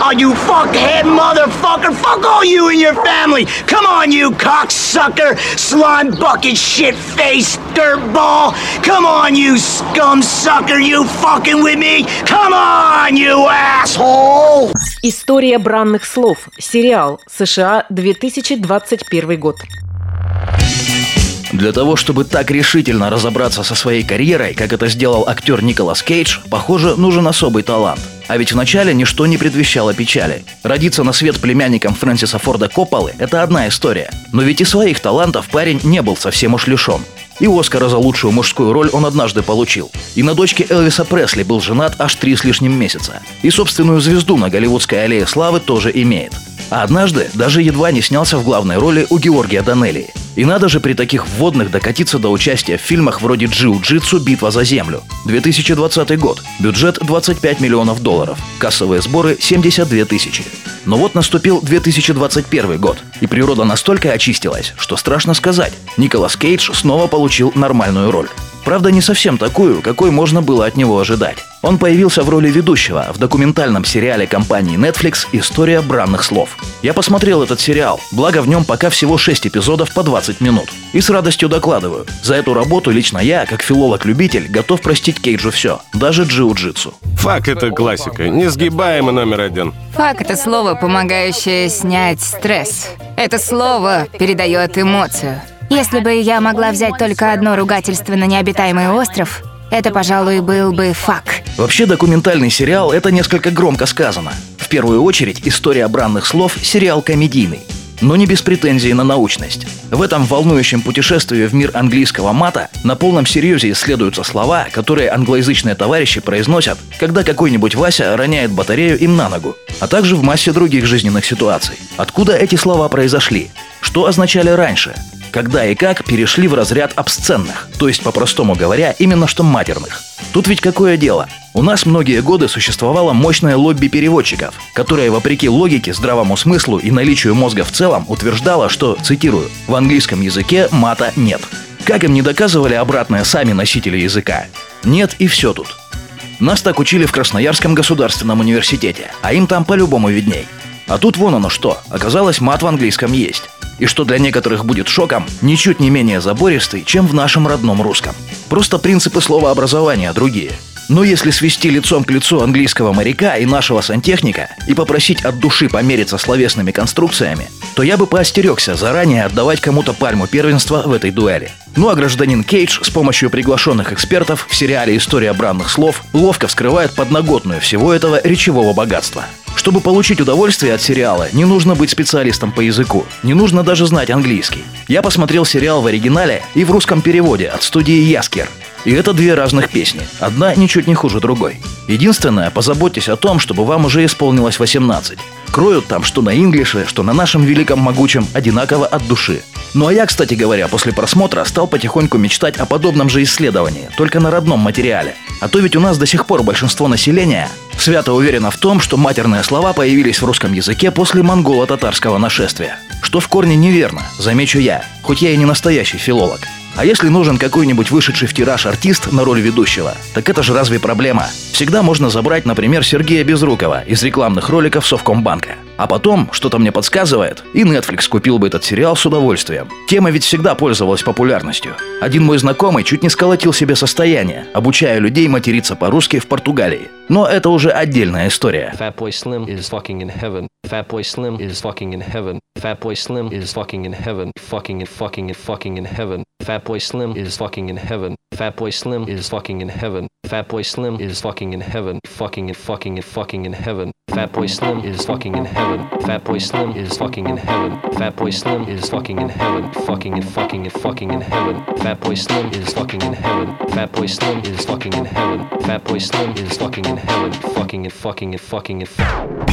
Oh, you fuckhead motherfucker! Fuck all you and your family! Come on, you cocksucker! Slime bucket shit face dirtball! Come on, you scum sucker! You fucking with me? Come on, you asshole! История бранных слов. Сериал. США, 2021 год. Для того, чтобы так решительно разобраться со своей карьерой, как это сделал актер Николас Кейдж, похоже, нужен особый талант. А ведь вначале ничто не предвещало печали. Родиться на свет племянником Фрэнсиса Форда Копполы – это одна история. Но ведь и своих талантов парень не был совсем уж лишен. И Оскара за лучшую мужскую роль он однажды получил. И на дочке Элвиса Пресли был женат аж три с лишним месяца. И собственную звезду на Голливудской аллее славы тоже имеет. А однажды даже едва не снялся в главной роли у Георгия Данелии. И надо же при таких вводных докатиться до участия в фильмах вроде «Джиу-джитсу. Битва за землю». 2020 год. Бюджет 25 миллионов долларов. Кассовые сборы 72 тысячи. Но вот наступил 2021 год, и природа настолько очистилась, что страшно сказать. Николас Кейдж снова получил нормальную роль. Правда, не совсем такую, какой можно было от него ожидать. Он появился в роли ведущего в документальном сериале компании Netflix «История бранных слов». Я посмотрел этот сериал, благо в нем пока всего 6 эпизодов по 20 минут. И с радостью докладываю, за эту работу лично я, как филолог-любитель, готов простить Кейджу все, даже джиу-джитсу. Фак – это классика, несгибаемый номер один. Фак – это слово, помогающее снять стресс. Это слово передает эмоцию. Если бы я могла взять только одно ругательство на необитаемый остров, это, пожалуй, был бы фак. Вообще документальный сериал – это несколько громко сказано. В первую очередь, история бранных слов – сериал комедийный но не без претензий на научность. В этом волнующем путешествии в мир английского мата на полном серьезе исследуются слова, которые англоязычные товарищи произносят, когда какой-нибудь Вася роняет батарею им на ногу, а также в массе других жизненных ситуаций. Откуда эти слова произошли? Что означали раньше? Когда и как перешли в разряд обсценных, то есть, по-простому говоря, именно что матерных. Тут ведь какое дело? У нас многие годы существовало мощное лобби переводчиков, которое, вопреки логике, здравому смыслу и наличию мозга в целом, утверждало, что, цитирую, «в английском языке мата нет». Как им не доказывали обратное сами носители языка? Нет и все тут. Нас так учили в Красноярском государственном университете, а им там по-любому видней. А тут вон оно что, оказалось мат в английском есть и что для некоторых будет шоком, ничуть не менее забористый, чем в нашем родном русском. Просто принципы слова образования другие. Но если свести лицом к лицу английского моряка и нашего сантехника и попросить от души помериться словесными конструкциями, то я бы поостерегся заранее отдавать кому-то пальму первенства в этой дуэли. Ну а гражданин Кейдж с помощью приглашенных экспертов в сериале «История бранных слов» ловко вскрывает подноготную всего этого речевого богатства. Чтобы получить удовольствие от сериала, не нужно быть специалистом по языку, не нужно даже знать английский. Я посмотрел сериал в оригинале и в русском переводе от студии Яскер. И это две разных песни. Одна ничуть не хуже другой. Единственное, позаботьтесь о том, чтобы вам уже исполнилось 18. Кроют там что на инглише, что на нашем великом могучем одинаково от души. Ну а я, кстати говоря, после просмотра стал потихоньку мечтать о подобном же исследовании, только на родном материале. А то ведь у нас до сих пор большинство населения свято уверено в том, что матерные слова появились в русском языке после монголо-татарского нашествия. Что в корне неверно, замечу я, хоть я и не настоящий филолог. А если нужен какой-нибудь вышедший в тираж артист на роль ведущего, так это же разве проблема? Всегда можно забрать, например, Сергея Безрукова из рекламных роликов Совкомбанка. А потом, что-то мне подсказывает, и Netflix купил бы этот сериал с удовольствием. Тема ведь всегда пользовалась популярностью. Один мой знакомый чуть не сколотил себе состояние, обучая людей материться по-русски в Португалии. Но это уже отдельная история. Fatboy Slim is fucking in heaven. Fatboy Slim is fucking in heaven. Fatboy Slim is fucking in heaven. Fucking and fucking and fucking in heaven. Fatboy Slim is fucking in heaven. Fatboy Slim is fucking in heaven. Fatboy Slim is fucking in heaven. Fucking and fucking and fucking in heaven. Fatboy Slim is fucking in heaven. Fatboy Slim is fucking in heaven. Fatboy Slim is fucking in heaven. Fucking and fucking and fucking in heaven. Fatboy Slim is fucking in heaven. Fatboy Slim is fucking in heaven. Fatboy Slim is fucking in heaven. Fucking and fucking and fucking and.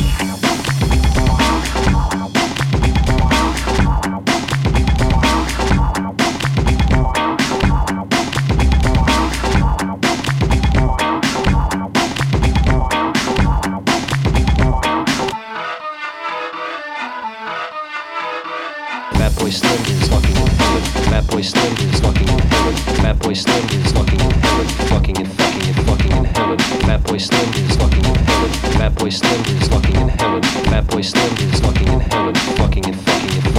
Fat boy slim is fucking and fucking. Fat boy slim is fucking and fucking. Fat boy slim is fucking and fucking. Fucking and fucking and fucking and helen. Fat boy slim is fucking and helen. Fat boy slim is fucking in heaven. Fat boy slim is fucking in heaven. Fucking and fucking and fucking.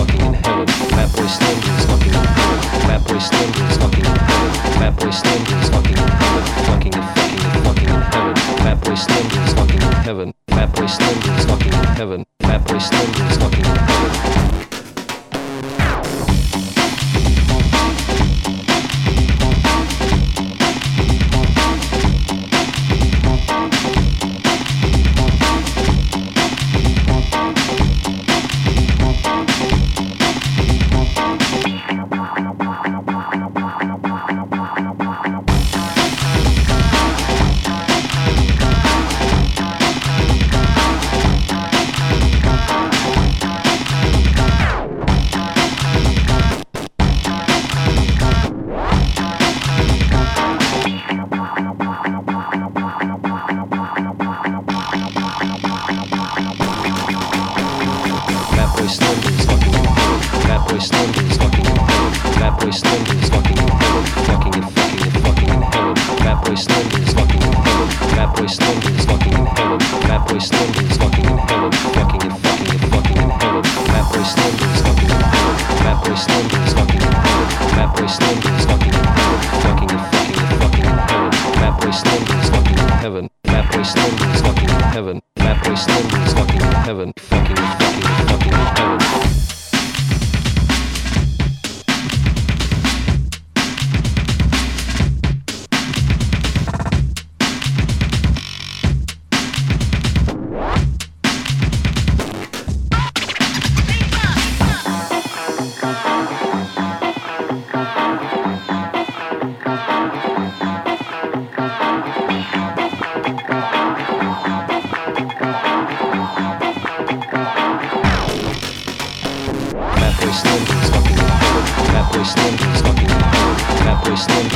Fat Boy Slim is fucking in heaven. Fucking and fucking and fucking in heaven. Fat Boy Slim is fucking in heaven. Fat Boy Slim is fucking in heaven. Fat Boy Slim is fucking in heaven. Fucking and fucking and fucking in heaven. Fat Boy Slim is fucking in heaven. Fat Boy Slim is fucking in heaven. Fat Boy Slim is fucking in heaven. Fucking and fucking and fucking in heaven. Fat Boy Slim is fucking in heaven. Fat Boy Slim is fucking in heaven. Fat Boy Slim is fucking in heaven. Fucking and fucking wasted